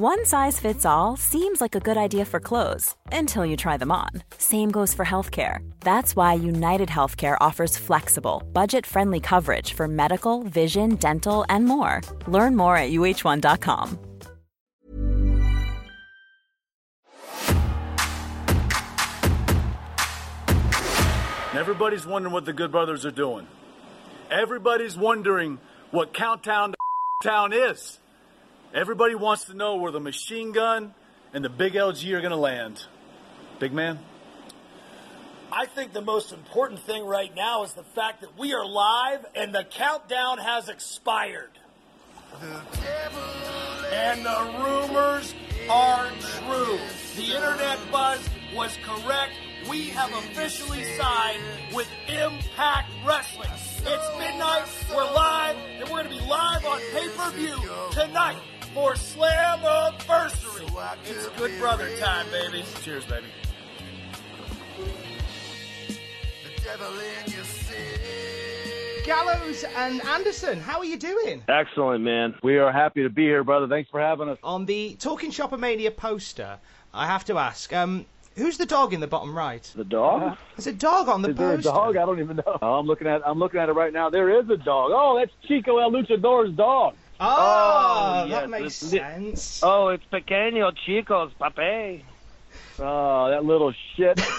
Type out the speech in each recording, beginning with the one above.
One size fits all seems like a good idea for clothes until you try them on. Same goes for healthcare. That's why United Healthcare offers flexible, budget friendly coverage for medical, vision, dental, and more. Learn more at uhc.com. Everybody's wondering what the Good Brothers are doing. Everybody's wondering what Countdown to Town is. Everybody wants to know where the machine gun and the big LG are going to land. Big man? I think the most important thing right now is the fact that we are live and the countdown has expired. And the rumors are true. The internet buzz was correct. We have officially signed with Impact Wrestling. It's midnight, we're live, and we're going to be live on pay per view tonight for Slammiversary. It's good brother time, baby. Cheers, baby. Gallows and Anderson, how are you doing? Excellent, man. We are happy to be here, brother. Thanks for having us. On the Talk'N Shop-A-Mania poster, I have to ask, um, who's the dog in the bottom right? The dog? There's a dog on the Is there a poster. dog? I don't even know. Oh, I'm looking at I'm looking at it right now. There is a dog. Oh, that's Chico El Luchador's dog. Oh, Oh, that yes, makes it's- sense. Oh, it's pequeño chicos, pape. Oh, that little shit.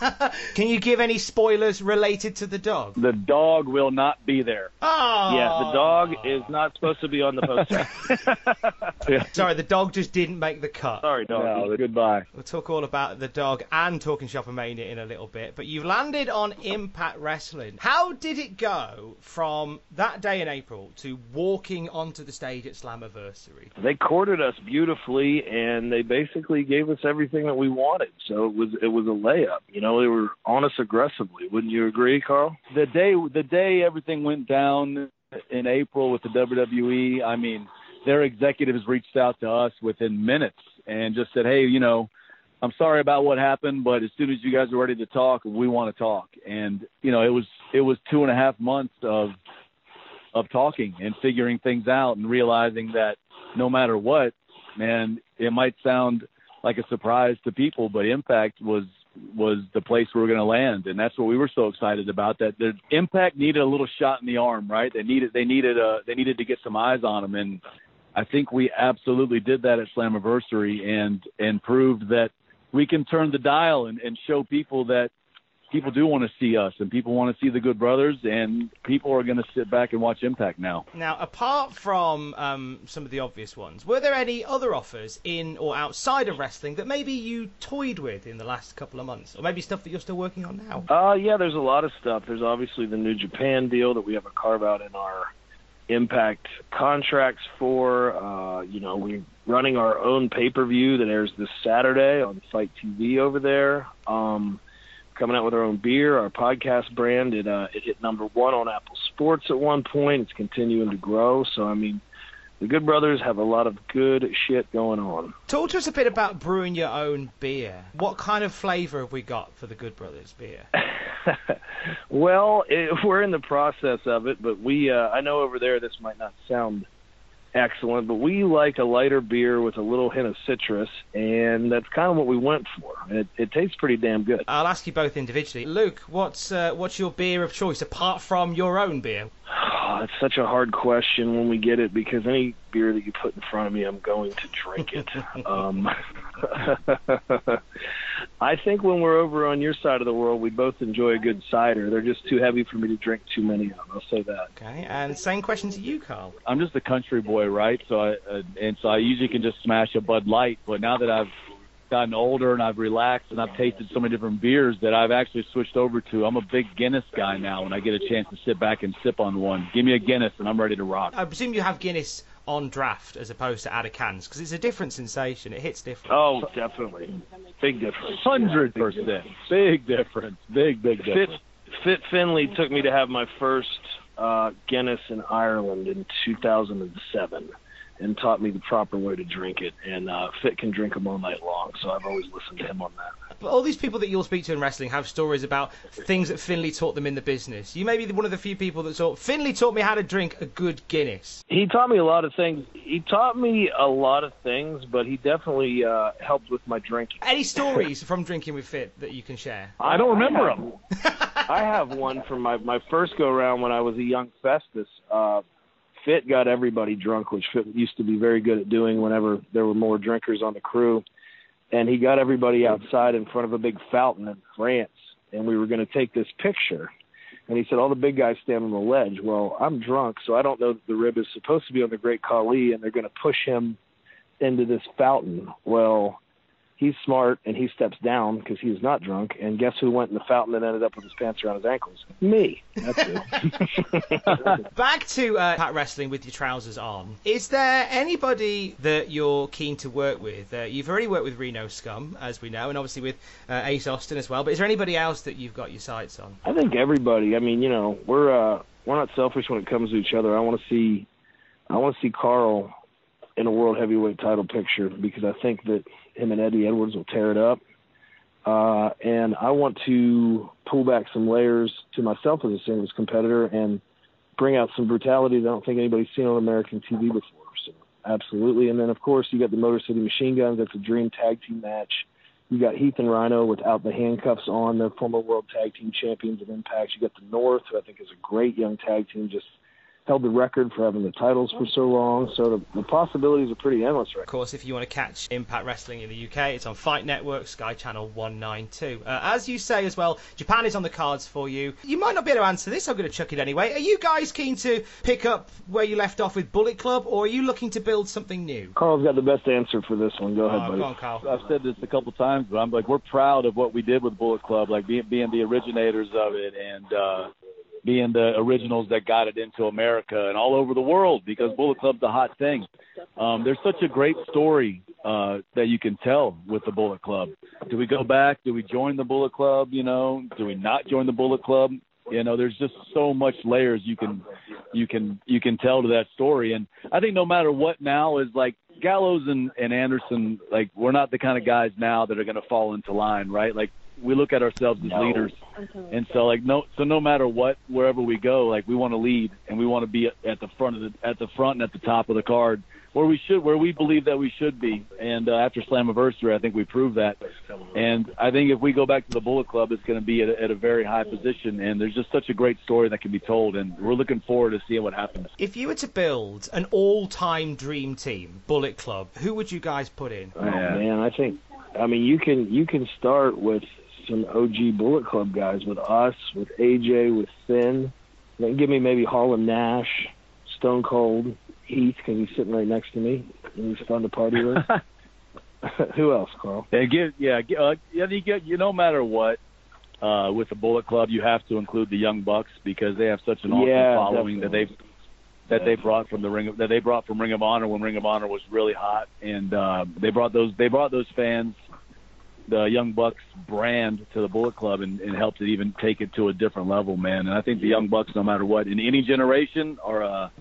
Can you give any spoilers related to the dog? the dog will not be there. Oh, Yeah, the dog is not supposed to be on the poster. Sorry, the dog just didn't make the cut. Sorry, dog. No, goodbye. We'll talk all about the dog and Talk'N Shop-A-Mania in a little bit, but you've landed on Impact Wrestling. How did it go from that day in April to walking onto the stage at Slammiversary? They courted us beautifully, and they basically gave us everything that we wanted. So it was it was a layup. You know, they were on us aggressively. Wouldn't you agree, Karl? The day the day everything went down in April with the WWE, I mean, their executives reached out to us within minutes and just said, "Hey, you know." I'm sorry about what happened, but as soon as you guys are ready to talk, we want to talk. And you know, it was it was two and a half months of of talking and figuring things out and realizing that no matter what, man, it might sound like a surprise to people, but Impact was was the place we were going to land, and that's what we were so excited about. That the Impact needed a little shot in the arm, right? They needed they needed a they needed to get some eyes on them, and I think we absolutely did that at Slammiversary and and proved that we can turn the dial and, and show people that people do want to see us and people want to see the Good Brothers, and people are going to sit back and watch Impact now. Now, apart from um, some of the obvious ones, were there any other offers in or outside of wrestling that maybe you toyed with in the last couple of months, or maybe stuff that you're still working on now? Uh, yeah, there's a lot of stuff. There's obviously the New Japan deal that we have a carve out in our Impact contracts for. Uh, you know, we're running our own pay per view that airs this Saturday on FITE TV over there. Um, coming out with our own beer, our podcast brand. It uh, it hit number one on Apple Sports at one point. It's continuing to grow. So I mean, the Good Brothers have a lot of good shit going on. Talk to us a bit about brewing your own beer. What kind of flavour have we got for the Good Brothers beer? well, it, we're in the process of it, but we uh, I know over there this might not sound excellent, but we like a lighter beer with a little hint of citrus, and that's kind of what we went for. It, it tastes pretty damn good. I'll ask you both individually. Luke, what's uh, what's your beer of choice apart from your own beer? Oh, it's such a hard question when we get it because any beer that you put in front of me, I'm going to drink it. um, I think when we're over on your side of the world, we both enjoy a good cider. They're just too heavy for me to drink too many of. I'll say that. Okay, and same question to you, Karl. I'm just a country boy, right? So I uh, and so I usually can just smash a Bud Light. But now that I've gotten older and I've relaxed and I've tasted so many different beers that I've actually switched over to. I'm a big Guinness guy now. When I get a chance to sit back and sip on one, give me a Guinness and I'm ready to rock. I presume you have Guinness on draft as opposed to out of cans? Because it's a different sensation. It hits different. Oh, definitely, big difference. Hundred percent, big difference, big big Fit difference. Fit Finlay took me to have my first uh, Guinness in Ireland in 2007 and taught me the proper way to drink it. And uh, Fit can drink them all night long, so I've always listened to him on that. But all these people that you'll speak to in wrestling have stories about things that Finlay taught them in the business. You may be one of the few people that thought Finlay taught me how to drink a good Guinness. He taught me a lot of things. He taught me a lot of things, but he definitely uh, helped with my drinking. Any stories from drinking with Fit that you can share? I don't remember them. I have one from my my first go round when I was a young Festus. Uh, Fit got everybody drunk, which Fit used to be very good at doing whenever there were more drinkers on the crew. And he got everybody outside in front of a big fountain in France, and we were going to take this picture. And he said, all the big guys stand on the ledge. Well, I'm drunk, so I don't know that the rib is supposed to be on the Great Khali, and they're going to push him into this fountain. Well, he's smart, and he steps down because he's not drunk. And guess who went in the fountain and ended up with his pants around his ankles? Me. That's it. Back to uh, Pat Wrestling with your trousers on. Is there anybody that you're keen to work with? Uh, you've already worked with Reno Scum, as we know, and obviously with uh, Ace Austin as well. But is there anybody else that you've got your sights on? I think everybody. I mean, you know, we're uh, we're not selfish when it comes to each other. I want to see, I want to see Karl in a world heavyweight title picture because I think that him and Eddie Edwards will tear it up. Uh, and I want to pull back some layers to myself as a singles competitor and bring out some brutality that I don't think anybody's seen on American TV before. So absolutely. And then of course you got the Motor City Machine Guns. That's a dream tag team match. You got Heath and Rhyno without the handcuffs on. They're former world tag team champions of Impact. You got the North, who I think is a great young tag team, just held the record for having the titles for so long. So the, the possibilities are pretty endless right Of course, if you want to catch Impact Wrestling in the UK, it's on Fight Network, Sky Channel 192. Uh, as you say as well, Japan is on the cards for you. You might not be able to answer this, I'm going to chuck it anyway. Are you guys keen to pick up where you left off with Bullet Club, or are you looking to build something new? Karl's got the best answer for this one. Go ahead, Oh, buddy. go on, Karl. I've said this a couple times, but I'm like, we're proud of what we did with Bullet Club, like being being the originators of it and uh, being the originals that got it into America and all over the world because Bullet Club's a hot thing. Um, there's such a great story uh, that you can tell with the Bullet Club. Do we go back? Do we join the Bullet Club? You know, do we not join the Bullet Club? You know, there's just so much layers you can you can you can tell to that story. And I think no matter what now is like Gallows and, and Anderson, like we're not the kind of guys now that are going to fall into line, right? Like we look at ourselves as leaders, and so like no, so no matter what, wherever we go, like we want to lead and we want to be at, at the front of the at the front and at the top of the card where we should, where we believe that we should be. And uh, after Slammiversary, I think we proved that. And I think if we go back to the Bullet Club, it's going to be at a, at a very high position. And there's just such a great story that can be told, and we're looking forward to seeing what happens. If you were to build an all-time dream team, Bullet Club, who would you guys put in? Oh man, I think I mean you can you can start with some OG Bullet Club guys with us, with AJ, with Finn. Then give me maybe Hall and Nash, Stone Cold, Heath because he's sitting right next to me and he's fun to party with. Who else, Karl? And give, yeah, uh, yeah, you get, you no matter what, uh, with the Bullet Club, you have to include the Young Bucks because they have such an awesome Yeah, following that they've that they brought from the ring of, that they brought from Ring of Honor when Ring of Honor was really hot, and uh, they brought those they brought those fans the Young Bucks brand to the Bullet Club and, and helped it even take it to a different level, man. And I think the Young Bucks, no matter what, in any generation, are a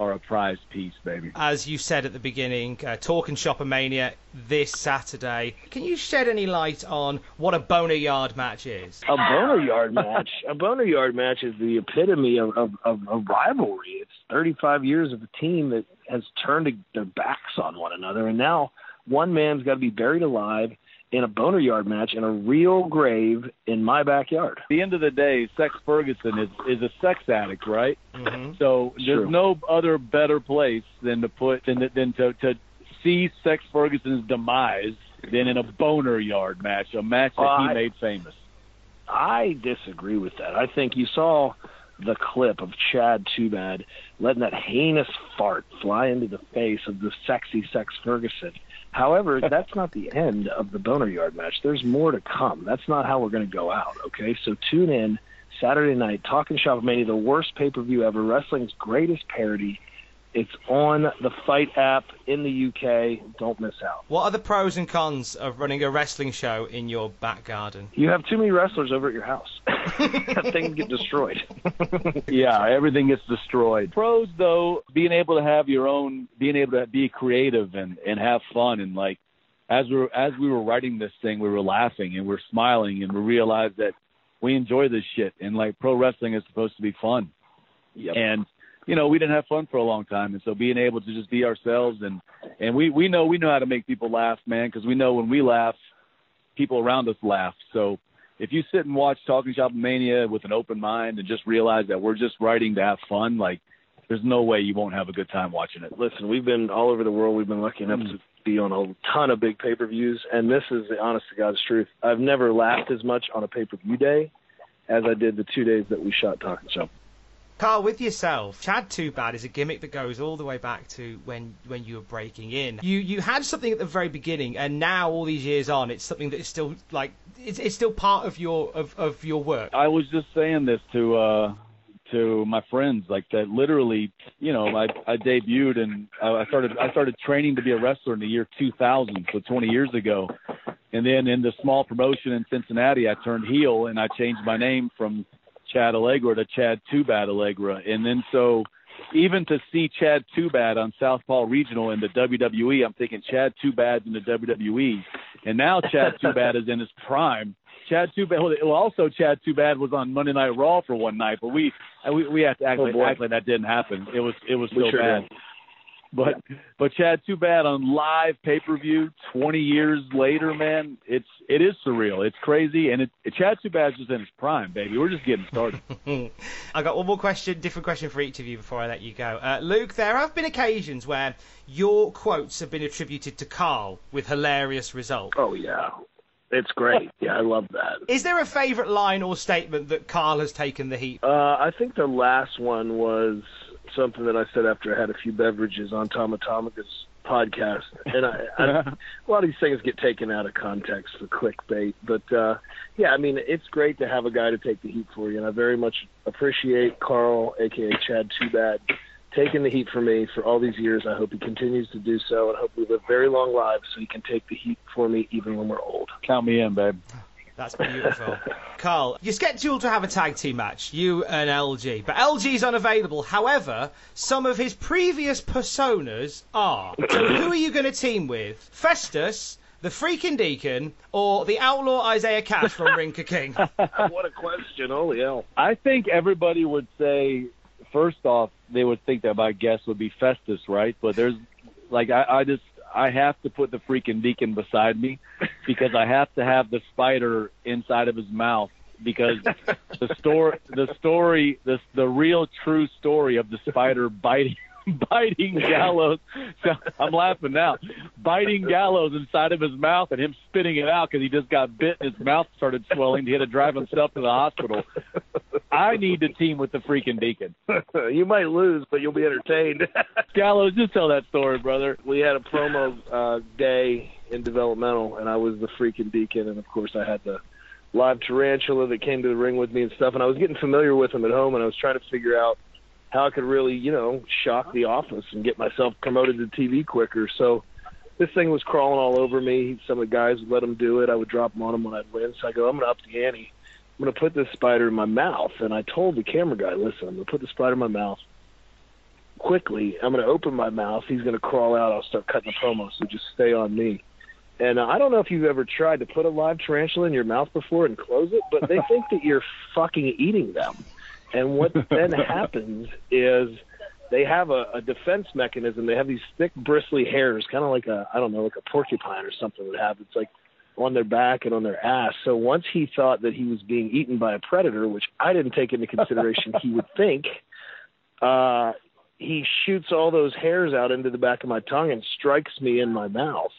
are a prized piece, baby. As you said at the beginning, uh, Talk'N Shop-A-Mania this Saturday. Can you shed any light on what a boner yard match is? A boner yard match. A boner yard match is the epitome of, of, of, of rivalry. It's 35 years of a team that has turned their backs on one another, and now one man's got to be buried alive in a boner yard match in a real grave in my backyard. At the end of the day, Sex Ferguson is is a sex addict, right? Mhm. So there's True. no other better place than to put than than to to see Sex Ferguson's demise than in a boner yard match, a match that Well, he I- made famous. I disagree with that. I think you saw the clip of Chad Too Bad letting that heinous fart fly into the face of the sexy Sex Ferguson. However, that's not the end of the Boner Yard match. There's more to come. That's not how we're going to go out, okay? So tune in Saturday night, Talking Shop Mania, the worst pay per view ever, wrestling's greatest parody. It's on the FITE app in the UK. Don't miss out. What are the pros and cons of running a wrestling show in your back garden? You have too many wrestlers over at your house. Things get destroyed. yeah, everything gets destroyed. Pros though, being able to have your own, being able to be creative and and have fun and like as we were as we were writing this thing, we were laughing and we we're smiling and we realized that we enjoy this shit and like pro wrestling is supposed to be fun. Yep. And you know, we didn't have fun for a long time, and so being able to just be ourselves and and we we know we know how to make people laugh, man, because we know when we laugh, people around us laugh. So if you sit and watch Talking Shop Mania with an open mind and just realize that we're just writing to have fun, like there's no way you won't have a good time watching it. Listen, we've been all over the world. We've been lucky enough mm. to be on a ton of big pay per views, and this is the honest to God's truth. I've never laughed as much on a pay per view day as I did the two days that we shot Talking Shop. Karl, with yourself, Chad Too Bad is a gimmick that goes all the way back to when when you were breaking in. You you had something at the very beginning, and now all these years on, it's something that is still like it's, it's still part of your of, of your work. I was just saying this to uh to my friends like that. Literally, you know, I I debuted and I started I started training to be a wrestler in the year 2000, so 20 years ago. And then in the small promotion in Cincinnati, I turned heel and I changed my name from Chad Allegra to Chad Too Bad Allegra. And then so even to see Chad Too Bad on Southpaw Regional in the WWE, I'm thinking Chad Too Bad's in the WWE. And now Chad Too Bad is in his prime. Chad Too Bad. Well, also Chad Too Bad was on Monday Night Raw for one night, but we we we have to act, oh, like, act like that didn't happen. It was it was so sure bad. Did. But yeah. but Chad, too bad on live pay per view. Twenty years later, man, it's it is surreal. It's crazy, and it, it Chad too bad is just in his prime, baby. We're just getting started. I got one more question, different question for each of you before I let you go. Uh, Luke, there have been occasions where your quotes have been attributed to Karl with hilarious results. Oh yeah. It's great. Yeah, I love that. Is there a favorite line or statement that Karl has taken the heat? Uh, I think the last one was something that I said after I had a few beverages on Tom Atomica's podcast. And I, I, a lot of these things get taken out of context for clickbait. But uh, yeah, I mean, it's great to have a guy to take the heat for you, and I very much appreciate Karl, aka Chad Too Bad, taking the heat for me for all these years. I hope he continues to do so, and hope we live very long lives so he can take the heat for me even when we're old. Count me in, babe. That's beautiful. Karl, you're scheduled to have a tag team match, you and LG, but LG's unavailable. However, some of his previous personas are. So who are you going to team with? Festus, the freaking deacon, or the outlaw Isaiah Cash from Ring Ka King? what a question. Holy hell. I think everybody would say, first off, they would think that my guess would be Festus, right? But there's, like, I, I just, I have to put the freaking deacon beside me because I have to have the spider inside of his mouth because the story, the story, the the real true story of the spider biting biting Gallows. So I'm laughing now. Biting Gallows inside of his mouth and him spitting it out because he just got bit and his mouth started swelling. He had to drive himself to the hospital. I need to team with the freaking Deacon. you might lose, but you'll be entertained. Gallows, just tell that story, brother. We had a promo uh, day in developmental, and I was the freaking Deacon, and of course I had the live tarantula that came to the ring with me and stuff, and I was getting familiar with him at home, and I was trying to figure out – how I could really, you know, shock the office and get myself promoted to TV quicker. So this thing was crawling all over me. Some of the guys would let him do it. I would drop him on him when I'd win. So I go, I'm going to up the ante. I'm going to put this spider in my mouth. And I told the camera guy, listen, I'm going to put the spider in my mouth quickly. I'm going to open my mouth. He's going to crawl out. I'll start cutting the promo. So just stay on me. And uh, I don't know if you've ever tried to put a live tarantula in your mouth before and close it, but they think that you're fucking eating them. And what then happens is they have a, a defense mechanism. They have these thick, bristly hairs, kind of like a I don't know, like a porcupine or something would have. It's like on their back and on their ass. So once he thought that he was being eaten by a predator, which I didn't take into consideration, he would think. Uh, he shoots all those hairs out into the back of my tongue and strikes me in my mouth.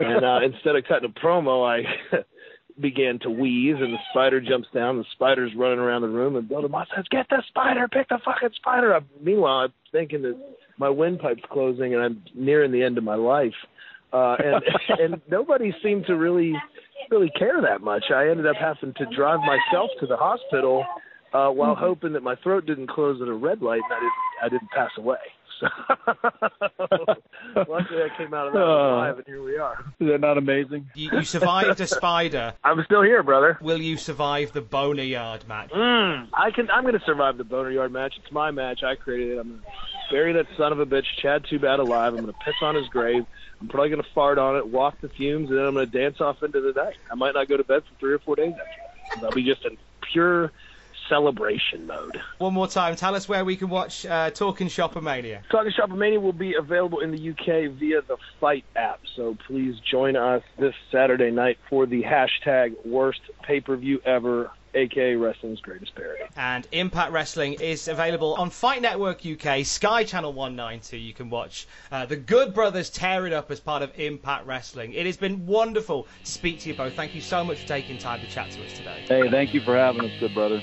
And uh, instead of cutting a promo, I began to wheeze, and the spider jumps down. The spider's running around the room, and Bill DeMott says, "Get the spider! Pick the fucking spider up!" Meanwhile, I'm thinking that my windpipe's closing, and I'm nearing the end of my life. Uh, and and nobody seemed to really really care that much. I ended up having to drive myself to the hospital uh, while mm-hmm. hoping that my throat didn't close at a red light and I didn't I didn't pass away. So luckily, I came out of that alive, and here we are. Is that not amazing? You, you survived a spider. I'm still here, brother. Will you survive the Boneyard match? Mm, I can. I'm going to survive the Boneyard match. It's my match. I created it. I'm going to bury that son of a bitch, Chad Too Bad, alive. I'm going to piss on his grave. I'm probably going to fart on it, walk the fumes, and then I'm going to dance off into the night. I might not go to bed for three or four days after. I'll be just in pure celebration mode. One more time, tell us where we can watch uh, Talk'N Shop-A-Mania. Talking Shopper Mania will be available in the UK via the FITE app. So please join us this Saturday night for the hashtag worst pay per view ever, aka Wrestling's Greatest Parody. And Impact Wrestling is available on Fight Network UK, Sky Channel 192. You can watch uh, the Good Brothers tear it up as part of Impact Wrestling. It has been wonderful to speak to you both. Thank you so much for taking time to chat to us today. Hey, thank you for having us, good brother.